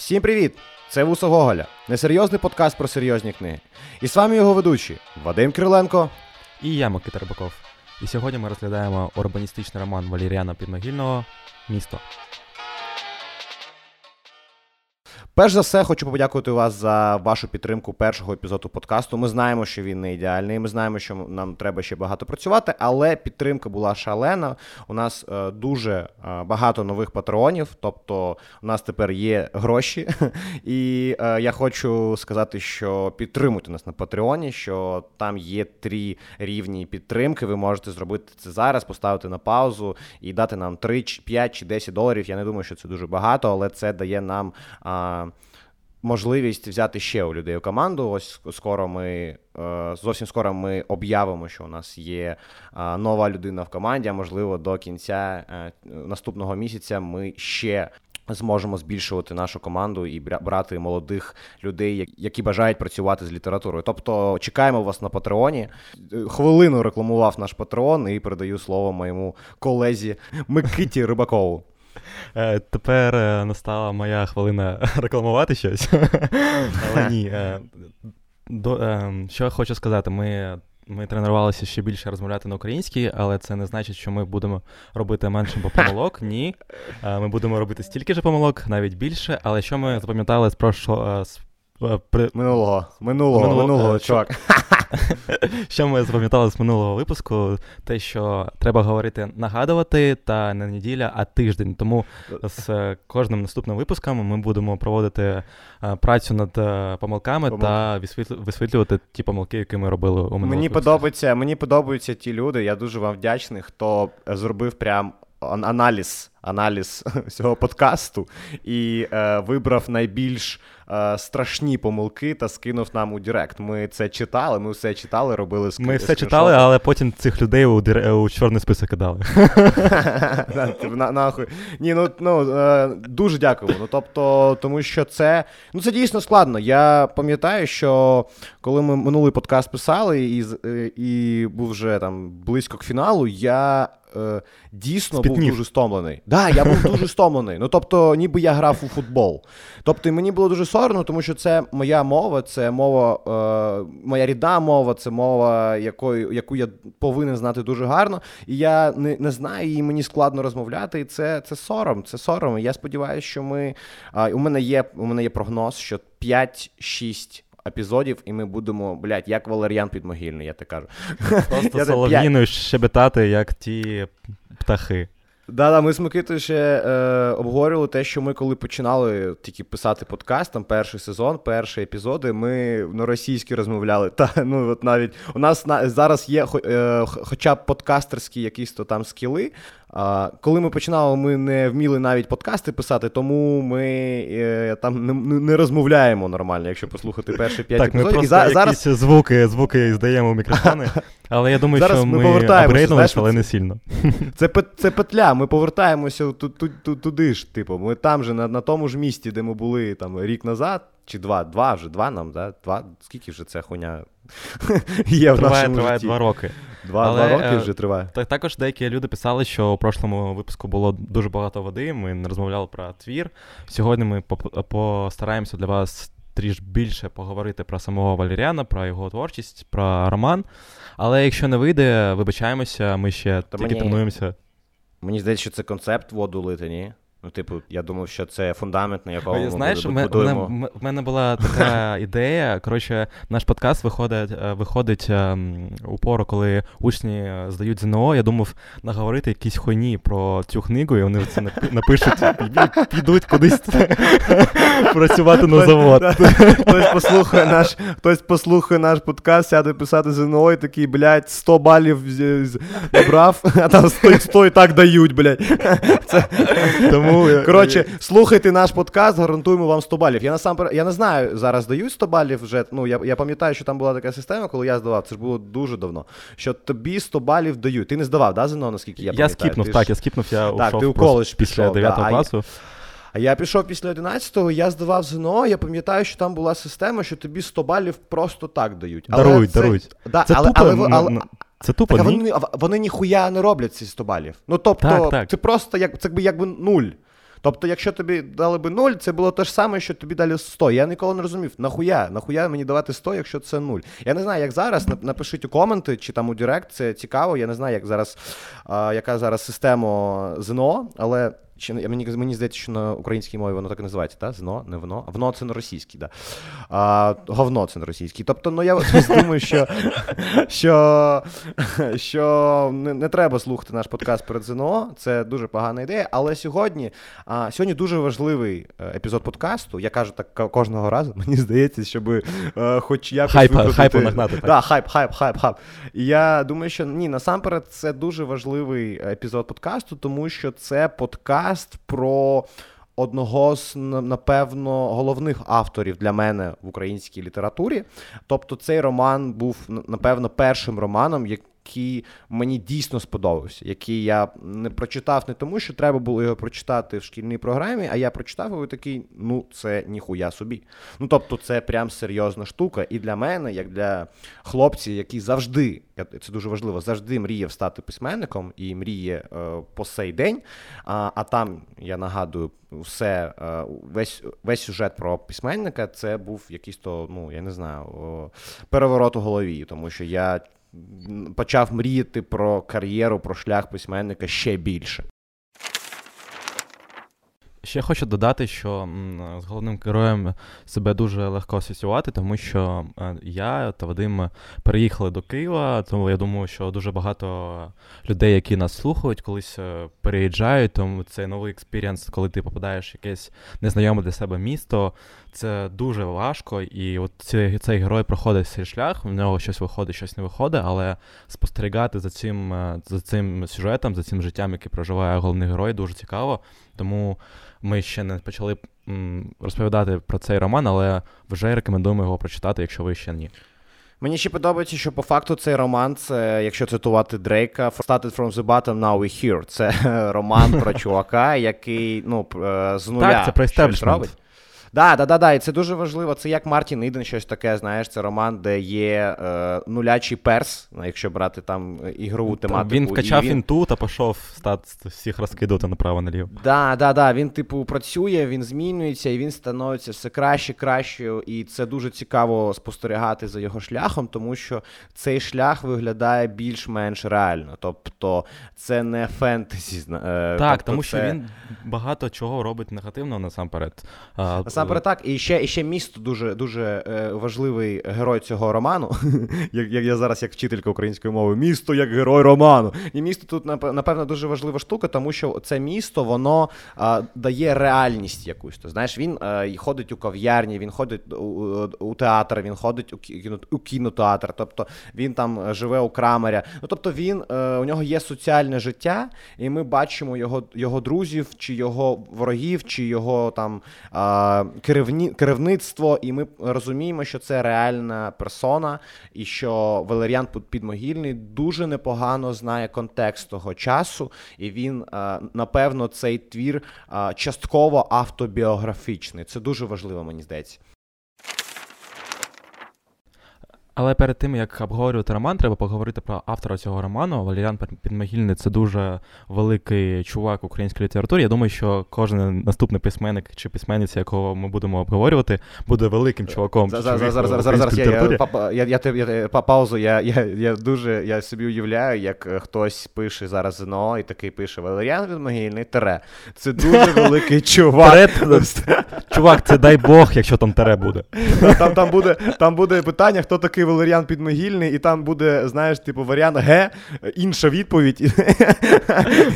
Всім привіт! Це Вуса Гоголя, несерйозний подкаст про серйозні книги. І з вами його ведучі Вадим Криленко і я, Микита Рибаков. І сьогодні ми розглядаємо урбаністичний роман Валеріана Підмогильного Місто. Перш за все, хочу подякувати вас за вашу підтримку першого епізоду подкасту. Ми знаємо, що він не ідеальний. Ми знаємо, що нам треба ще багато працювати, але підтримка була шалена. У нас е, дуже е, багато нових патронів, тобто у нас тепер є гроші. І е, я хочу сказати, що підтримуйте нас на Патреоні, що там є три рівні підтримки. Ви можете зробити це зараз, поставити на паузу і дати нам 3, 5 чи 10 доларів. Я не думаю, що це дуже багато, але це дає нам можливість взяти ще у людей у команду. Ось скоро ми е, зовсім скоро ми об'явимо, що у нас є е, нова людина в команді. а Можливо, до кінця е, наступного місяця ми ще. Зможемо збільшувати нашу команду і брати молодих людей, які бажають працювати з літературою. Тобто чекаємо вас на Патреоні. Хвилину рекламував наш Патреон і передаю слово моєму колезі Микиті Рибакову. Е, тепер е, настала моя хвилина рекламувати щось. Але ні. Е, що я хочу сказати, ми. Ми тренувалися ще більше розмовляти на українській, але це не значить, що ми будемо робити менше помилок. Ні. Ми будемо робити стільки ж помилок, навіть більше. Але що ми запам'ятали з прошлого Е, при... Минулого, минулого, минулого, минулого е, чувак. Що ми запам'ятали з минулого випуску? Те, що треба говорити нагадувати, та не неділя, а тиждень. Тому з е, кожним наступним випуском ми будемо проводити працю над помилками Помилки. та висвітлювати ті помилки, які ми робили у минулому Мені подобається, Мені подобаються ті люди. Я дуже вам вдячний, хто зробив прям аналіз аналіз цього подкасту і е, вибрав найбільш е, страшні помилки та скинув нам у Директ. Ми це читали, ми все читали, робили ск... Ми все читали, але потім цих людей у дир... у чорний список кидали. Нахуй. Ні, ну ну е, дуже дякуємо. Ну тобто, тому що це ну це дійсно складно. Я пам'ятаю, що коли ми минулий подкаст писали, і е, і був вже там близько к фіналу, я е, дійсно Спітнів. був дуже стомлений. Да, я був дуже стомлений. Ну тобто, ніби я грав у футбол. Тобто, мені було дуже соромно, тому що це моя мова, це мова, е, моя рідна мова, це мова, якою, яку я повинен знати дуже гарно. І я не не знаю, і мені складно розмовляти. І це це сором. Це сором. І я сподіваюся, що ми. Е, у мене є у мене є прогноз, що 5-6 епізодів, і ми будемо, блядь, як Валер'ян підмогильний, я так кажу. Просто солов'їною щебетати, як ті птахи. Да, да, ми з Микитою ще е, обговорювали те, що ми коли починали тільки писати подкаст, там перший сезон, перші епізоди, ми на російській розмовляли. Та ну от навіть у нас на зараз є, е, хоча б подкастерські якісь то там скіли. Коли ми починали, ми не вміли навіть подкасти писати, тому ми е, там не, розмовляємо нормально, якщо послухати перші п'ять епізодів. Так, ми просто І зараз... якісь звуки звуки здаємо в мікрофони, але я думаю, зараз що ми, ми апгрейднулися, але не сильно. Це це петля, ми повертаємося туди ж, типу, ми там же, на, на тому ж місці, де ми були там рік назад, чи два, два вже, два нам, да? два, скільки вже ця хуйня є в нашому Триває два роки. Два Але, два роки вже триває. Так, також деякі люди писали, що у прошлому випуску було дуже багато води. Ми не розмовляли про твір. Сьогодні ми постараємося для вас трішки більше поговорити про самого Валеріана, про його творчість, про роман. Але якщо не вийде, вибачаємося, ми ще Та тільки мені... тренуємося. Мені здається, що це концепт воду лити, ні? Ну, типу, я думав, що це фундамент, на якому ми Знаєш, будуємо. Мене, в мене була така ідея. Коротше, наш подкаст виходить е, виходить ем, у пору, коли учні здають ЗНО. Я думав наговорити якісь хуйні про цю книгу, і вони це напишуть, підуть кудись працювати на завод. Хтось послухає наш хтось послухає наш подкаст, сяде писати ЗНО і такий, блядь, 100 балів брав, а там 100 і так дають, блядь. Тому тому, коротше, слухайте наш подкаст, гарантуємо вам 100 балів. Я насамперед, я не знаю, зараз дають 100 балів вже. Ну, я я пам'ятаю, що там була така система, коли я здавав, це ж було дуже давно. Що тобі 100 балів дають. Ти не здавав, да, ЗНО, наскільки я пам'ятаю? Я скіпнув, ти так, я скіпнув, я так, ушов ти у коледж після пішов, 9 да, класу. А я пішов після 11-го, я здавав ЗНО, я пам'ятаю, що там була система, що тобі 100 балів просто так дають. Дарують, це, дарують. Да, це але, тупо, але, але, це тупо, так, а Вони, вони ніхуя не роблять ці 100 балів. Ну, тобто, так, так. це просто як, це якби нуль. Тобто, якщо тобі дали би 0, це було те ж саме, що тобі дали 100. Я ніколи не розумів, нахуя, нахуя мені давати 100, якщо це 0. Я не знаю, як зараз. Напишіть у коменти чи там у Директ, це цікаво. Я не знаю, як зараз, а, яка зараз система ЗНО, але. Чи мені мені здається, що на українській мові воно так і називається, так? Зно, не вно. Вно це на російській, да. А, Говно це на російській. Тобто, ну я думаю, що що, що не, не треба слухати наш подкаст перед ЗНО. Це дуже погана ідея. Але сьогодні а, сьогодні дуже важливий е, епізод подкасту. Я кажу так кожного разу. Мені здається, щоб а, хоч якось хайп, хайпу нагнати. Так, да, хайп, хайп, хайп, хайп. І я думаю, що ні, насамперед, це дуже важливий епізод подкасту, тому що це подкаст подкаст про одного з, напевно, головних авторів для мене в українській літературі. Тобто, цей роман був, напевно, першим романом, який мені дійсно сподобався, який я не прочитав не тому, що треба було його прочитати в шкільній програмі, а я прочитав його такий, ну, це ніхуя собі. Ну, тобто, це прям серйозна штука. І для мене, як для хлопців, які завжди, це дуже важливо, завжди мріяв стати письменником і мріє е, по сей день. А а там, я нагадую, все, е, весь весь сюжет про письменника це був якийсь то, ну, я не знаю, переворот у голові, тому що я почав мріяти про кар'єру, про шлях письменника ще більше. Ще хочу додати, що з головним героєм себе дуже легко асоціювати, тому що е, я та Вадим переїхали до Києва, тому я думаю, що дуже багато людей, які нас слухають, колись е, переїжджають. Тому це новий experience, коли ти попадаєш в якесь незнайоме для себе місто. Це дуже важко, і от цей, цей герой проходить цей шлях. В нього щось виходить, щось не виходить, але спостерігати за цим е, за цим сюжетом, за цим життям, яке проживає головний герой, дуже цікаво. Тому ми ще не почали розповідати про цей роман, але вже рекомендуємо його прочитати, якщо ви ще ні. Мені ще подобається, що по факту цей роман, це, якщо цитувати Дрейка, Started from the bottom, now we here. Це роман про чувака, який ну, е, з нуля Так, це про щось робить. Да, да, да, да, і це дуже важливо. Це як Мартін Іден, щось таке, знаєш, це роман, де є е, нулячий перс, ну, якщо брати там е, ігрову тематику. Він вкачав він... інту та пішов стат всіх розкидати направо-наліво. Да, да, да. Він, типу, працює, він змінюється, і він становиться все краще, краще. І це дуже цікаво спостерігати за його шляхом, тому що цей шлях виглядає більш-менш реально. Тобто, це не фентезі. Е, так, тобто тому це... що він багато чого робить негативно насамперед. Насамперед так, і ще і ще місто дуже дуже е, важливий герой цього роману. як, як я зараз, як вчителька української мови, місто як герой роману. І місто тут, напевно, дуже важлива штука, тому що це місто воно а, дає реальність якусь. То, знаєш, він а, е, ходить у кав'ярні, він ходить у, у, у театр, він ходить у, кіно, у кінотеатр, тобто він там живе у крамаря. Ну тобто він а, е, у нього є соціальне життя, і ми бачимо його його друзів, чи його ворогів, чи його там керівні, керівництво, і ми розуміємо, що це реальна персона, і що Валеріан Підмогільний дуже непогано знає контекст того часу, і він, напевно, цей твір частково автобіографічний. Це дуже важливо, мені здається. Але перед тим як обговорювати роман, треба поговорити про автора цього роману. Валеріан Підмогильний це дуже великий чувак української літератури. Я думаю, що кожен наступний письменник чи письменниця, якого ми будемо обговорювати, буде великим чуваком. Зараз зараз зараз я я паузу. Я я, я дуже я собі уявляю, як хтось пише зараз ЗНО і такий пише Валеріан Підмогильний тере. Це дуже великий чувак. Чувак, це дай Бог, якщо там тере буде. Там Там буде там буде питання, хто такий Валеріан Підмогильний, і там буде, знаєш, типу, варіант Г, інша відповідь.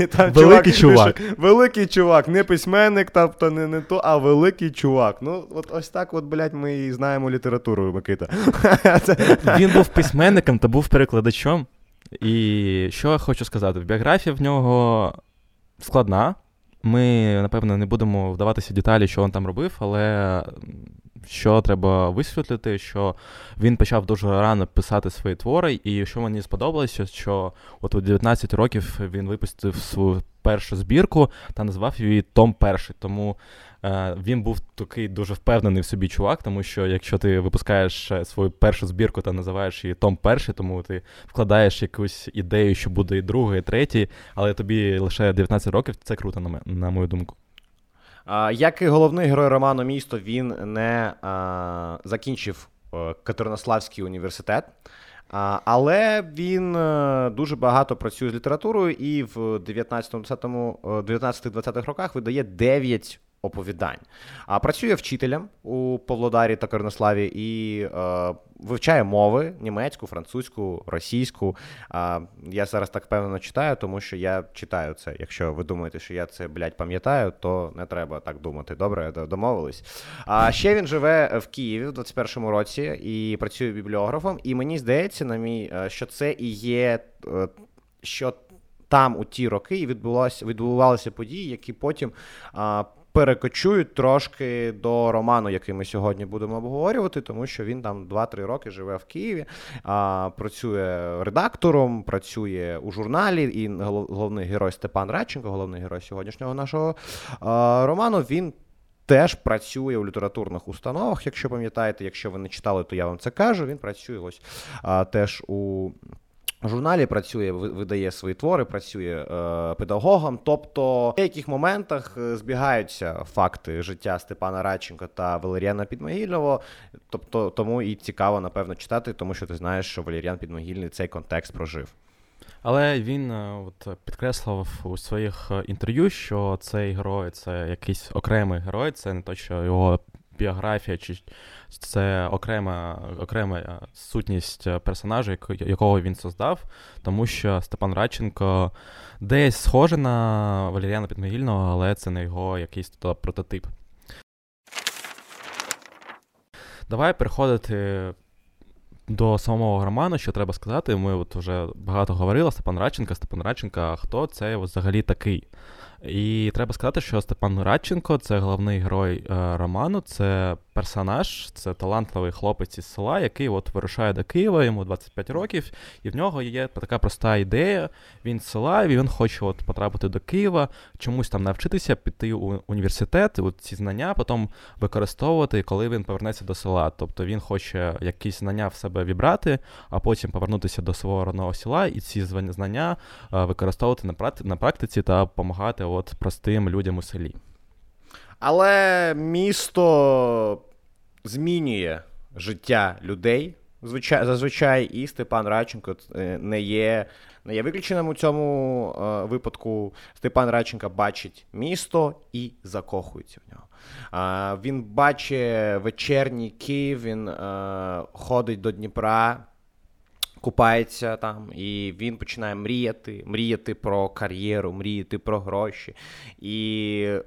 І там Великий чувак. Пише, великий чувак, не письменник, тобто не не то, а великий чувак. Ну, от ось так, от, блядь, ми і знаємо літературу, Микита. Він був письменником та був перекладачом. І що я хочу сказати? Біографія в нього складна. Ми, напевно, не будемо вдаватися в деталі, що він там робив, але що треба висвітлити, що він почав дуже рано писати свої твори, і що мені сподобалося, що от у 19 років він випустив свою першу збірку та назвав її Том Перший. Тому е, він був такий дуже впевнений в собі чувак, тому що якщо ти випускаєш е, свою першу збірку та називаєш її Том Перший, тому ти вкладаєш якусь ідею, що буде і другий, і третій, але тобі лише 19 років, це круто, на мою думку. Як і головний герой роману Місто, він не закінчив е, Катеринославський університет. Але він е, дуже багато працює з літературою і в 19-20-х е, роках видає 9 оповідань. А працює вчителем у Павлодарі та Корнославі і е, вивчає мови німецьку, французьку, російську. А я зараз так певно читаю, тому що я читаю це. Якщо ви думаєте, що я це блядь, пам'ятаю, то не треба так думати. Добре, домовились. А ще він живе в Києві в 21-му році і працює бібліографом. І мені здається, на мій, е, що це і є. Е, що там у ті роки відбувалися відбувалися події, які потім а, перекочують трошки до роману, який ми сьогодні будемо обговорювати, тому що він там 2-3 роки живе в Києві, а, працює редактором, працює у журналі. І головний герой Степан Радченко, головний герой сьогоднішнього нашого а, роману. Він теж працює у літературних установах. Якщо пам'ятаєте, якщо ви не читали, то я вам це кажу. Він працює ось а, теж у журналі працює, видає свої твори, працює е, педагогом. Тобто в деяких моментах е, збігаються факти життя Степана Радченка та Валеріана Підмогильного. Тобто, тому і цікаво, напевно, читати, тому що ти знаєш, що Валеріан Підмогильний цей контекст прожив. Але він е, от підкреслив у своїх е, інтерв'ю, що цей герой це якийсь окремий герой, це не то, що його біографія, чи це окрема окрема е, сутність е, персонажа, якого він создав, тому що Степан Радченко десь схожий на Валеріана Підмогильного, але це не його якийсь прототип. Давай переходити до самого роману, що треба сказати. Ми от вже багато говорили Степан Радченко, Степан Радченко, а хто це взагалі такий? І треба сказати, що Степан Радченко це головний герой е, роману, це персонаж, це талантливий хлопець із села, який от вирушає до Києва, йому 25 років, і в нього є така проста ідея. Він з села, і він хоче от потрапити до Києва, чомусь там навчитися, піти у університет, от ці знання потім використовувати, коли він повернеться до села. Тобто він хоче якісь знання в себе вібрати, а потім повернутися до свого родного села і ці знання е, використовувати на практиці та допомагати от простим людям у селі. Але місто змінює життя людей. Зазвичай і Степан Радченко е, не є не є виключеним у цьому е, випадку. Степан Радченко бачить місто і закохується в нього. Е, він бачить вечірній Київ, він е, ходить до Дніпра, купається там, і він починає мріяти, мріяти про кар'єру, мріяти про гроші. І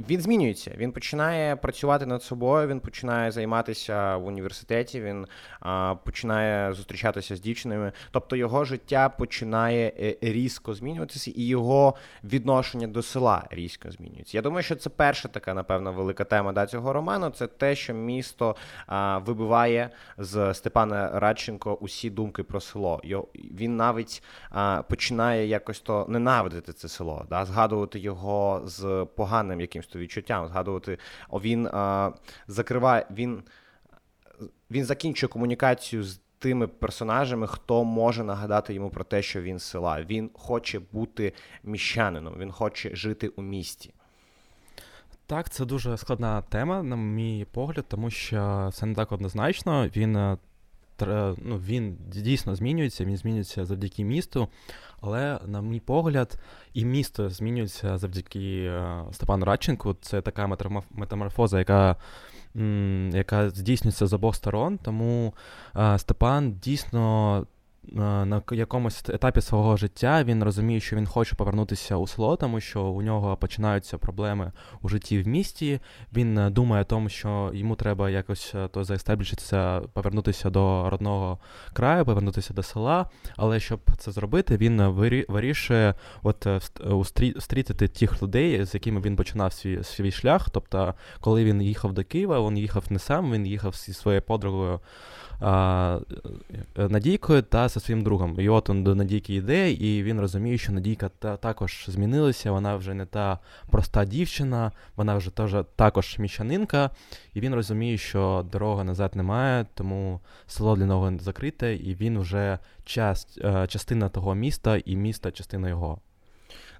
він змінюється. Він починає працювати над собою. Він починає займатися в університеті. Він а, починає зустрічатися з дівчинами. Тобто його життя починає е, різко змінюватися, і його відношення до села різко змінюється. Я думаю, що це перша така, напевно, велика тема да, цього роману. Це те, що місто а, вибиває з Степана Радченко усі думки про село. Йо, він навіть а, починає якось то ненавидити це село, да, згадувати його з поганим якимсь то відчуттям згадувати. Він а, закриває, він, він закінчує комунікацію з. Тими персонажами, хто може нагадати йому про те, що він з села. Він хоче бути міщанином, він хоче жити у місті. Так, це дуже складна тема, на мій погляд, тому що це не так однозначно. Він е, ну, він дійсно змінюється, він змінюється завдяки місту. Але, на мій погляд, і місто змінюється завдяки е, Степану Радченку. Це така метаморфоза, яка яка здійснюється з обох сторон. Тому е, Степан дійсно Е, на якомусь етапі свого життя він розуміє, що він хоче повернутися у село, тому що у нього починаються проблеми у житті в місті. Він е, думає, тому що йому треба якось е, то заестеблішитися, повернутися до родного краю, повернутися до села. Але щоб це зробити, він вирішує от стрітити тих людей, з якими він починав свій свій шлях. Тобто, коли він їхав до Києва, він їхав не сам, він їхав зі своєю подругою а, Надійкою та зі своїм другом. І от він до Надійки йде, і він розуміє, що Надійка та, також змінилася, вона вже не та проста дівчина, вона вже теж, також міщанинка, і він розуміє, що дороги назад немає, тому село для нього закрите, і він вже част, частина того міста, і міста частина його.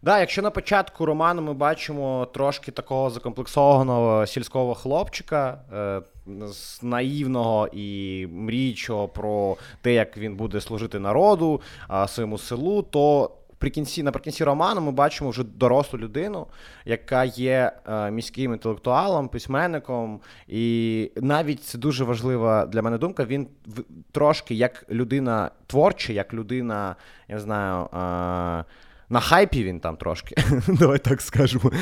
Да, якщо на початку роману ми бачимо трошки такого закомплексованого сільського хлопчика, е, наївного і мріючого про те, як він буде служити народу, е, своєму селу, то Прикінці, наприкінці роману ми бачимо вже дорослу людину, яка є е, міським інтелектуалом, письменником, і навіть це дуже важлива для мене думка. Він трошки як людина творча, як людина, я не знаю. Е, на хайпі він там трошки, давай так скажемо.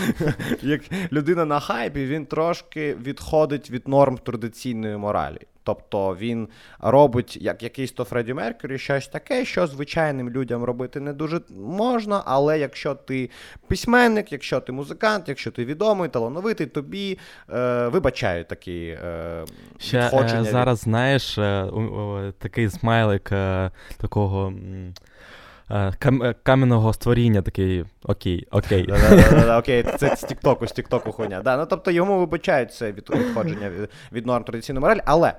Як людина на хайпі, він трошки відходить від норм традиційної моралі. Тобто він робить як якийсь то Фредді Меркюрі, щось таке, що звичайним людям робити не дуже можна. Але якщо ти письменник, якщо ти музикант, якщо ти відомий, талановитий, тобі е, вибачають такі е, Ще е, зараз знаєш е, такий смайлик е, такого. Е, кам- кам'яного створіння такий окей, окей. Окей, це з Тіктоку, з Тіктоку хуйня. Ну, тобто йому вибачають це відходження від норм традиційної моралі, але.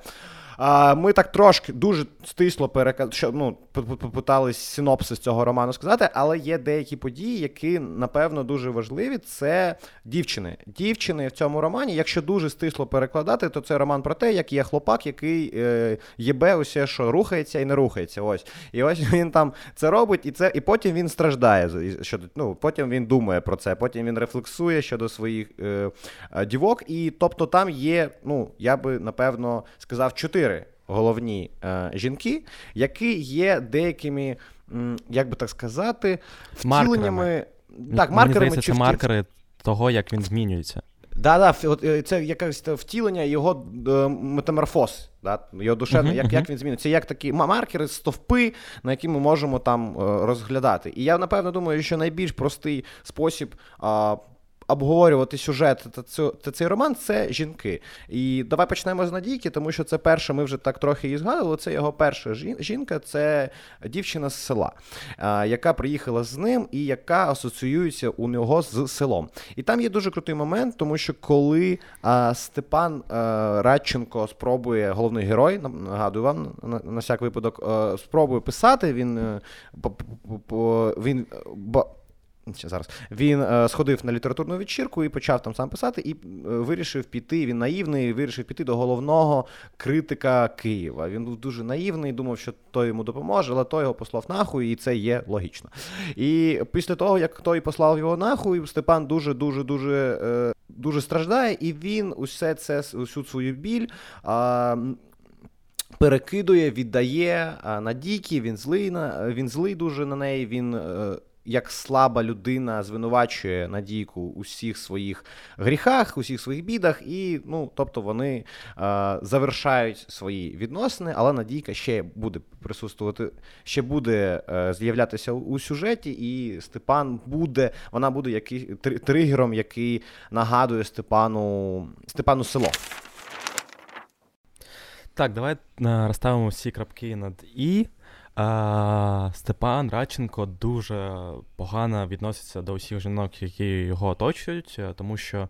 Ми так трошки дуже стисло переказ... що, ну, попитались синопсис цього роману сказати, але є деякі події, які напевно дуже важливі. Це дівчини. Дівчини в цьому романі, якщо дуже стисло перекладати, то це роман про те, як є хлопак, який е, єбе усе, що рухається і не рухається. Ось. І ось він там це робить, і це, і потім він страждає. Щодо, ну, Потім він думає про це, потім він рефлексує щодо своїх е, дівок. І тобто там є, ну, я би напевно сказав, чотири чотири головні е, жінки, які є деякими, як би так сказати, втіленнями. Так, маркерами здається, це маркери того, як він змінюється. Да, да, от е, це якесь втілення його е, метаморфоз, да, його душевне, uh-huh, як uh-huh. як він змінюється. Це як такі маркери, стовпи, на які ми можемо там е, розглядати. І я напевно думаю, що найбільш простий спосіб обговорювати сюжет та, цю, та цей роман це жінки. І давай почнемо з Надійки, тому що це перше, ми вже так трохи її згадували. Це його перша жінка, це дівчина з села, яка приїхала з ним і яка асоціюється у нього з селом. І там є дуже крутий момент, тому що коли Степан Радченко спробує, головний герой, нагадую вам, на, всяк випадок, спробує писати, він е, він Зараз він е, сходив на літературну вечірку і почав там сам писати, і е, вирішив піти. Він наївний, вирішив піти до головного критика Києва. Він був дуже наївний, думав, що той йому допоможе, але той його послав нахуй, і це є логічно. І після того, як той послав його нахуй, Степан дуже дуже дуже е, дуже страждає, і він усе це усю свою біль. Перекидує, віддає Надійки, він злий на він злий дуже на неї. Він е, як слаба людина звинувачує Надійку у всіх своїх гріхах, у всіх своїх бідах, і ну, тобто вони е, завершають свої відносини, але Надійка ще буде присутствувати, ще буде е, з'являтися у сюжеті, і Степан буде, вона буде який, тригером, який нагадує Степану Степану село. Так, давай е, розставимо всі крапки над І. А, Степан Радченко дуже погано відноситься до усіх жінок, які його оточують, е, тому що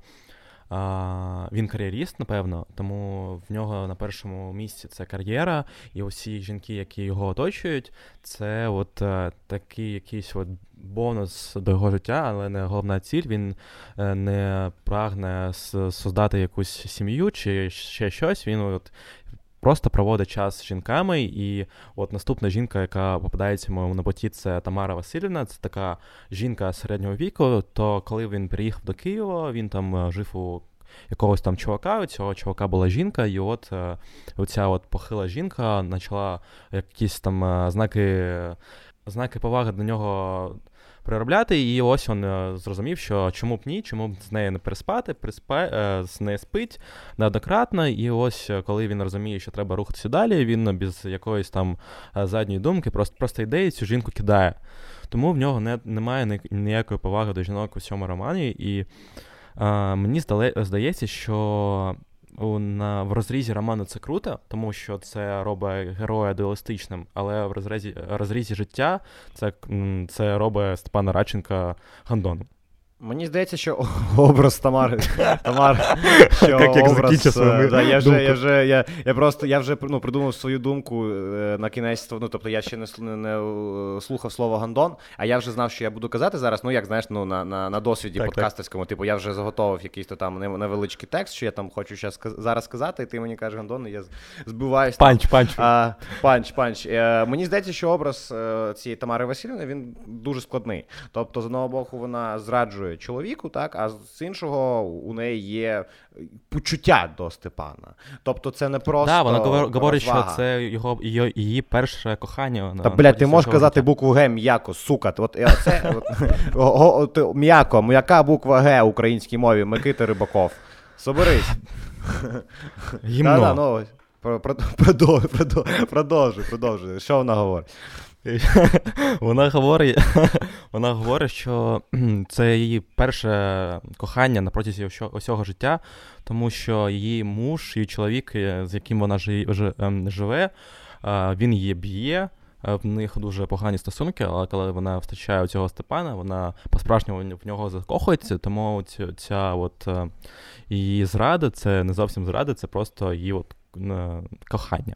а, він кар'єріст, напевно, тому в нього на першому місці це кар'єра, і усі жінки, які його оточують, це от а, е, такий якийсь от бонус до його життя, але не головна ціль. Він е, не прагне создати якусь сім'ю чи ще щось. Він от просто проводить час з жінками. І от наступна жінка, яка попадається моєму на поті, це Тамара Васильівна. Це така жінка середнього віку. То коли він приїхав до Києва, він там е, жив у. Якогось там чувака, у цього чувака була жінка, і от е, оця от похила жінка почала якісь там е, знаки знаки поваги до нього переробляти. І ось він е, зрозумів, що чому б ні, чому б з нею не переспати, приспа, е, з нею спить неоднократно. І ось е, коли він розуміє, що треба рухатися далі, він без якоїсь там задньої думки, просто просто йде і цю жінку кидає. Тому в нього не, немає ніякої поваги до жінок у цьому романі. І а, мені здається, що на, в розрізі роману це круто, тому що це робить героя дуалістичним, але в розрізі розрізі життя це це робить Степана Радченка Гандоном. Мені здається, що образ Тамари. Тамар, що як, як образ, е, да, я вже, я вже, я, я просто я вже ну, придумав свою думку е, на кінець. Ну, тобто я ще не, не, не е, слухав слово Гандон, а я вже знав, що я буду казати зараз. Ну, як знаєш, ну на на, на досвіді так, подкастерському. Так. Типу, я вже заготовив якийсь то там невеличкий текст, що я там хочу щас, зараз сказати, і ти мені кажеш Гандон, і я збиваюся. Панч, панч. А, Панч, панч. Е, мені здається, що образ цієї Тамари Васильівни він дуже складний. Тобто, з одного боку, вона зраджує чоловіку, так, а з іншого у неї є почуття до Степана. Тобто це не просто. Да, вона говорить, що це його її, її перше кохання. Та, блядь, ти можеш казати букву Г м'яко, сука. От, от, от, м'яко, м'яка буква Г в українській мові Микита Рибаков. Соберись. Гімно. Ну, продовжуй, продовжуй, продовжуй. Що вона говорить? Вона говорить, вона говорить, що це її перше кохання на протязі усього життя, тому що її муж, її чоловік, е, з яким вона ем, живе, він її б'є. Е, в них дуже погані стосунки, але коли вона втрачає цього Степана, вона по-справжньому в нього закохується, тому ця от е, її зрада це не зовсім зрада, це просто її от кохання.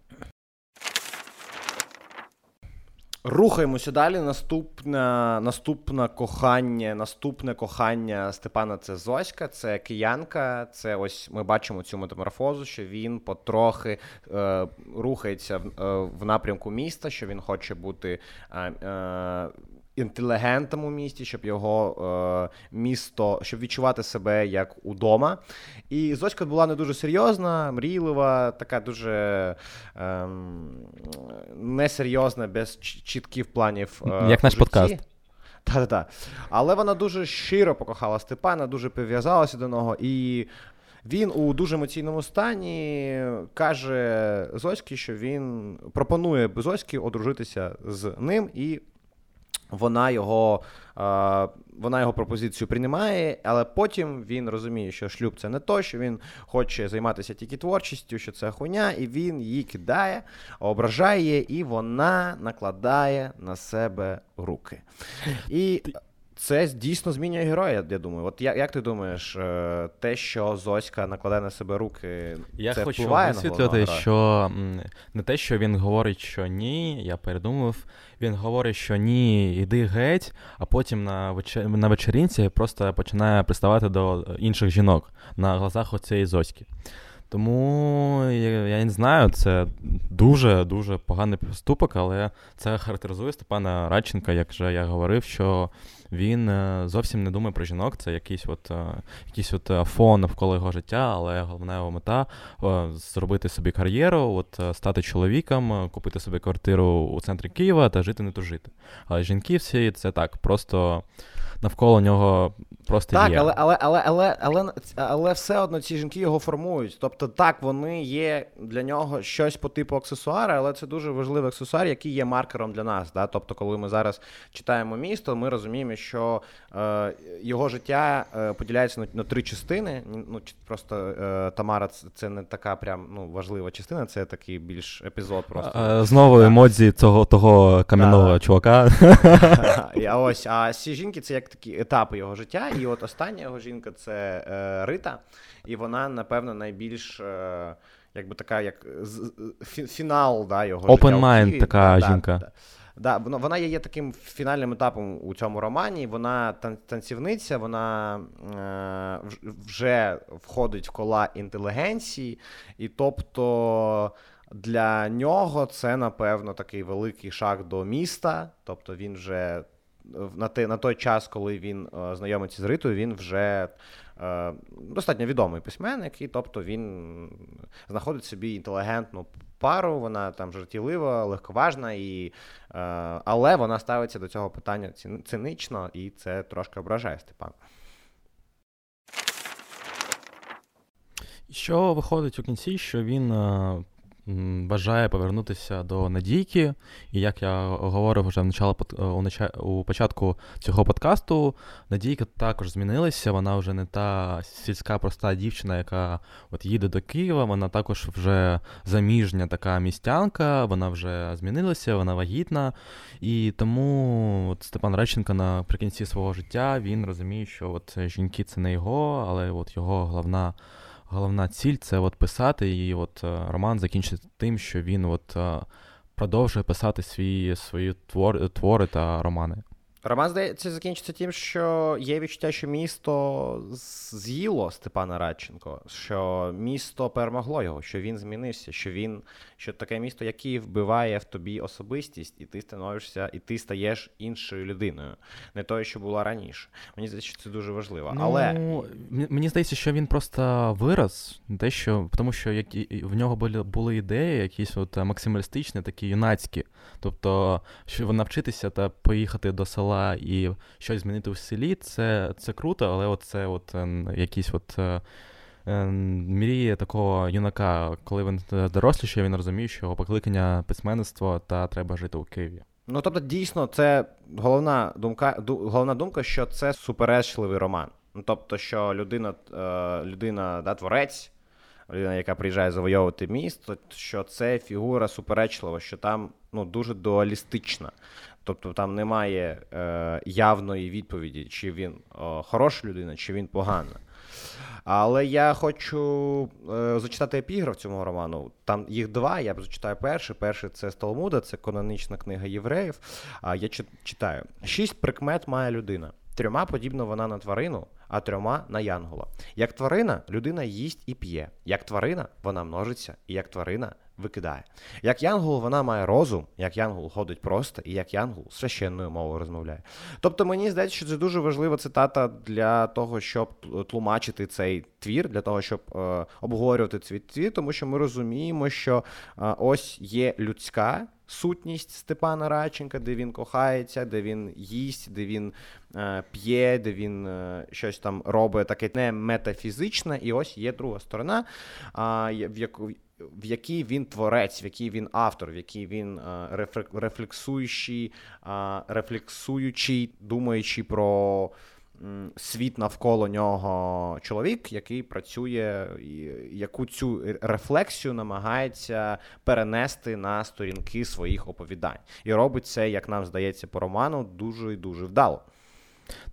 Рухаємося далі. Наступне наступне кохання, наступне кохання Степана це Зоська, це киянка. Це ось ми бачимо цю метаморфозу, що він потрохи е, рухається в, е, в напрямку міста, що він хоче бути е, е інтелігентом у місті, щоб його е, місто, щоб відчувати себе як удома. І Зоська була не дуже серйозна, мрійлива, така дуже е, несерйозна, без чітких планів. Е, як наш житті. подкаст. Та-та-та. Але вона дуже щиро покохала Степана, дуже прив'язалася до нього. І він у дуже емоційному стані каже Зоські, що він пропонує Зоські одружитися з ним і вона його вона його пропозицію приймає, але потім він розуміє, що шлюб це не то, що він хоче займатися тільки творчістю, що це хуйня, і він її кидає, ображає, і вона накладає на себе руки. І це дійсно змінює героя, я думаю. От як, як ти думаєш, е, те, що Зоська накладає на себе руки, я це хочу висвітлити, що не те, що він говорить, що ні, я передумав. Він говорить, що ні, іди геть, а потім на вечер... на вечерінці просто починає приставати до інших жінок на глазах оцієї Зоськи. Тому я не знаю, це дуже-дуже поганий поступок, але це характеризує Степана Радченка, як вже я говорив, що він е, зовсім не думає про жінок. Це якийсь от е, якийсь от е, фон навколо його життя, але головна його мета зробити собі кар'єру, от стати чоловіком, купити собі квартиру у центрі Києва та жити не тужити. Але жінки всі це так, просто навколо нього просто так, є. але але, але, але, але, але все одно ці жінки його формують. Тобто, так, вони є для нього щось по типу аксесуара, але це дуже важливий аксесуар, який є маркером для нас. Да? Тобто, коли ми зараз читаємо місто, ми розуміємо, що е, його життя е, поділяється на, на три частини. Ну, Просто е, Тамара це не така прям ну, важлива частина, це такий більш епізод. просто. Знову емодзі того того кам'яного чувака. А ось, а ці жінки це як такі етапи його життя. І от остання його жінка це е, Рита, і вона, напевно, найбільш. Е, Якби така, як фінал да, його Open життя. mind така да, жінка. Да, да, Вона є таким фінальним етапом у цьому романі. Вона танцівниця, вона е, вже входить в кола інтелігенції, і тобто для нього це, напевно, такий великий шаг до міста. Тобто він вже на те, на той час, коли він е, знайомиться з Ритою, він вже е, достатньо відомий письменник, і тобто він знаходить собі інтелігентну пару, вона там жартівлива, легковажна, і, е, але вона ставиться до цього питання цинично, і це трошки ображає Степан. Що виходить у кінці, що він бажає повернутися до Надійки. І як я говорив вже у початку цього подкасту, Надійка також змінилася. Вона вже не та сільська проста дівчина, яка от їде до Києва. Вона також вже заміжня така містянка, вона вже змінилася, вона вагітна. І тому от Степан Реченко наприкінці свого життя він розуміє, що от жінки це не його, але от його головна головна ціль це от писати, і от е, роман закінчиться тим, що він от е, продовжує писати свої свої твори, твори та романи. Роман, здається, закінчиться тим, що є відчуття, що місто з'їло Степана Радченко, що місто перемогло його, що він змінився, що він що таке місто, яке вбиває в тобі особистість, і ти становишся, і ти стаєш іншою людиною, не тою, що була раніше. Мені здається, що це дуже важливо. Ну, Але мені здається, що він просто вираз, дещо, тому що які в нього були були ідеї, якісь от максималістичні, такі юнацькі. Тобто, що навчитися та поїхати до села і щось змінити в селі, це це круто, але це от ем, якісь от. Е, ем, мріє такого юнака, коли він дорослішає, він розуміє, що його покликання письменництво та треба жити у Києві. Ну тобто, дійсно, це головна думка, головна думка, що це суперечливий роман. Ну тобто, що людина, е, людина, да, творець, людина, яка приїжджає завойовувати місто, що це фігура суперечлива, що там ну, дуже дуалістична. Тобто там немає е, явної відповіді, чи він е, хороша людина, чи він погана. Але я хочу е, зачитати епіграф цього роману. Там їх два. Я зачитаю перший. Перший це з Талмуда, це канонічна книга євреїв. А я читаю: шість прикмет має людина. Трьома подібна вона на тварину, а трьома на янгола. Як тварина, людина їсть і п'є. Як тварина, вона множиться, і як тварина викидає. Як янгол, вона має розум, як янгол ходить просто, і як янгол священною мовою розмовляє. Тобто мені здається, що це дуже важлива цитата для того, щоб тлумачити цей твір, для того, щоб е, обговорювати цей твір, тому що ми розуміємо, що е, ось є людська. Сутність Степана Радченка, де він кохається, де він їсть, де він е, п'є, де він е, щось там робить таке не метафізичне. І ось є друга сторона, е, в яку в якій він творець, в якій він автор, в якій він е, рефлексуючий, е, рефлексуючий, думаючи про світ навколо нього чоловік, який працює, яку цю рефлексію намагається перенести на сторінки своїх оповідань. І робить це, як нам здається, по роману, дуже і дуже вдало.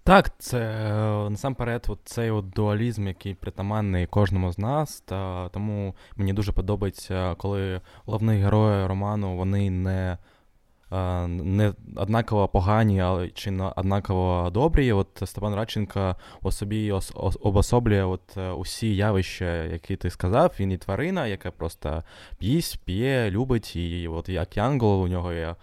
Так, це е, насамперед от цей от дуалізм, який притаманний кожному з нас. Та Тому мені дуже подобається, коли головні герої роману вони не не однаково погані, але чи однаково добрі. От Степан Радченко у собі обособлює от е, усі явища, які ти сказав. Він і тварина, яка просто п'їсть, п'є, любить, і от як Янгол, у нього є е,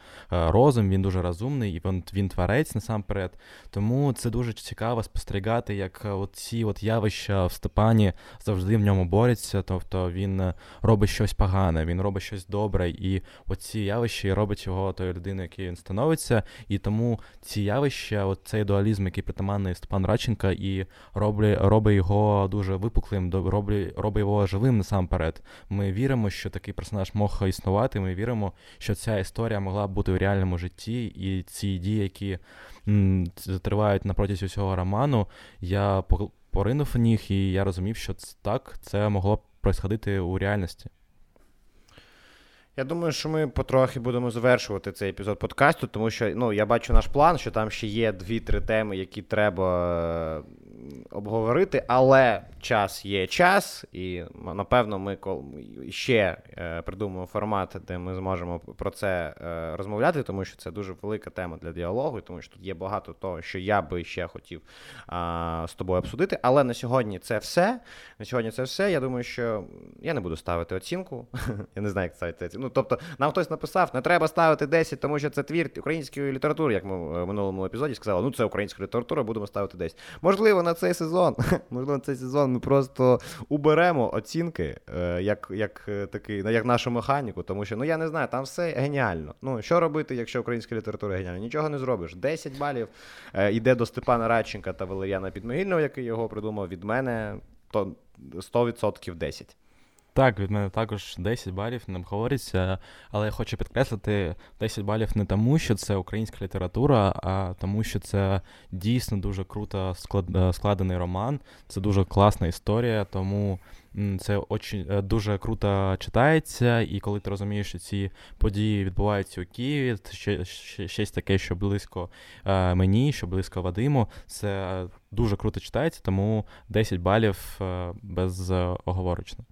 розум, він дуже розумний, і він він творець насамперед. Тому це дуже цікаво спостерігати, як от ці от явища в Степані завжди в ньому борються. Тобто він робить щось погане, він робить щось добре, і оці явища робить його людини, який він становиться, і тому ці явища, от цей дуалізм, який притаманний Степан Радченка, і робить, робить його дуже випуклим, робить, робить його живим насамперед. Ми віримо, що такий персонаж мог існувати. Ми віримо, що ця історія могла б бути в реальному житті, і ці дії, які м, тривають на протязі цього роману, я поринув в них, і я розумів, що так це могло б происходити у реальності. Я думаю, що ми потрохи будемо завершувати цей епізод подкасту, тому що ну, я бачу наш план, що там ще є дві-три теми, які треба обговорити, але час є час, і напевно ми ще е, придумаємо формат, де ми зможемо про це е, розмовляти, тому що це дуже велика тема для діалогу, тому що тут є багато того, що я би ще хотів з тобою обсудити. Але на сьогодні це все. На сьогодні це все. Я думаю, що я не буду ставити оцінку. Я не знаю, як ставити оцінку. Ну, тобто, нам хтось написав, не треба ставити 10, тому що це твір української літератури, як ми в минулому епізоді сказали. Ну, це українська література, будемо ставити 10. Можливо, на цей сезон, можливо, на цей сезон ми просто уберемо оцінки, е, як як е, такий, як нашу механіку, тому що ну я не знаю, там все геніально. Ну що робити, якщо українська література геніальна? Нічого не зробиш. 10 балів іде йде до Степана Радченка та Валеріана Підмогильного, який його придумав від мене, то 100% 10. Так, від мене також 10 балів не говориться, але я хочу підкреслити 10 балів не тому, що це українська література, а тому, що це дійсно дуже круто склад... складений роман. Це дуже класна історія, тому це очень, е, дуже круто читається, і коли ти розумієш, що ці події відбуваються у Києві, ще, ще щось таке, що близько е, мені, що близько Вадиму, це дуже круто читається, тому 10 балів е, без оговорочно.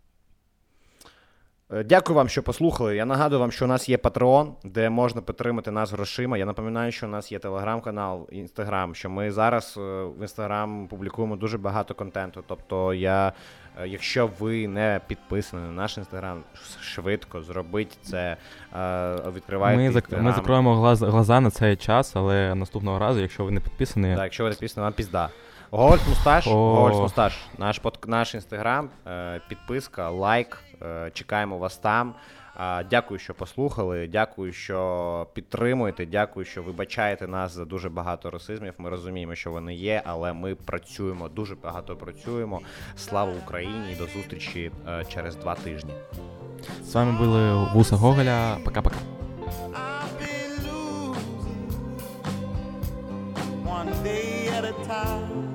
Дякую вам, що послухали. Я нагадую вам, що у нас є Patreon, де можна підтримати нас грошима. Я напоминаю, що у нас є телеграм-канал, інстаграм, що ми зараз в інстаграм публікуємо дуже багато контенту. Тобто я Е, якщо ви не підписані на наш інстаграм, швидко зробіть це, е, відкривайте. Ми зак... ми закроємо глаз... глаза на цей час, але наступного разу, якщо ви не підписані. Так, якщо ви не підписані, вам пізда. Говорить Мусташ, Говорить Мусташ, наш под... наш інстаграм, е, підписка, лайк. Чекаємо вас там. Дякую, що послухали. Дякую, що підтримуєте. Дякую, що вибачаєте нас за дуже багато расизмів. Ми розуміємо, що вони є, але ми працюємо дуже багато працюємо. Слава Україні! До зустрічі е, через два тижні. З вами були Вуса Гоголя. Пока-пока. One day at a time.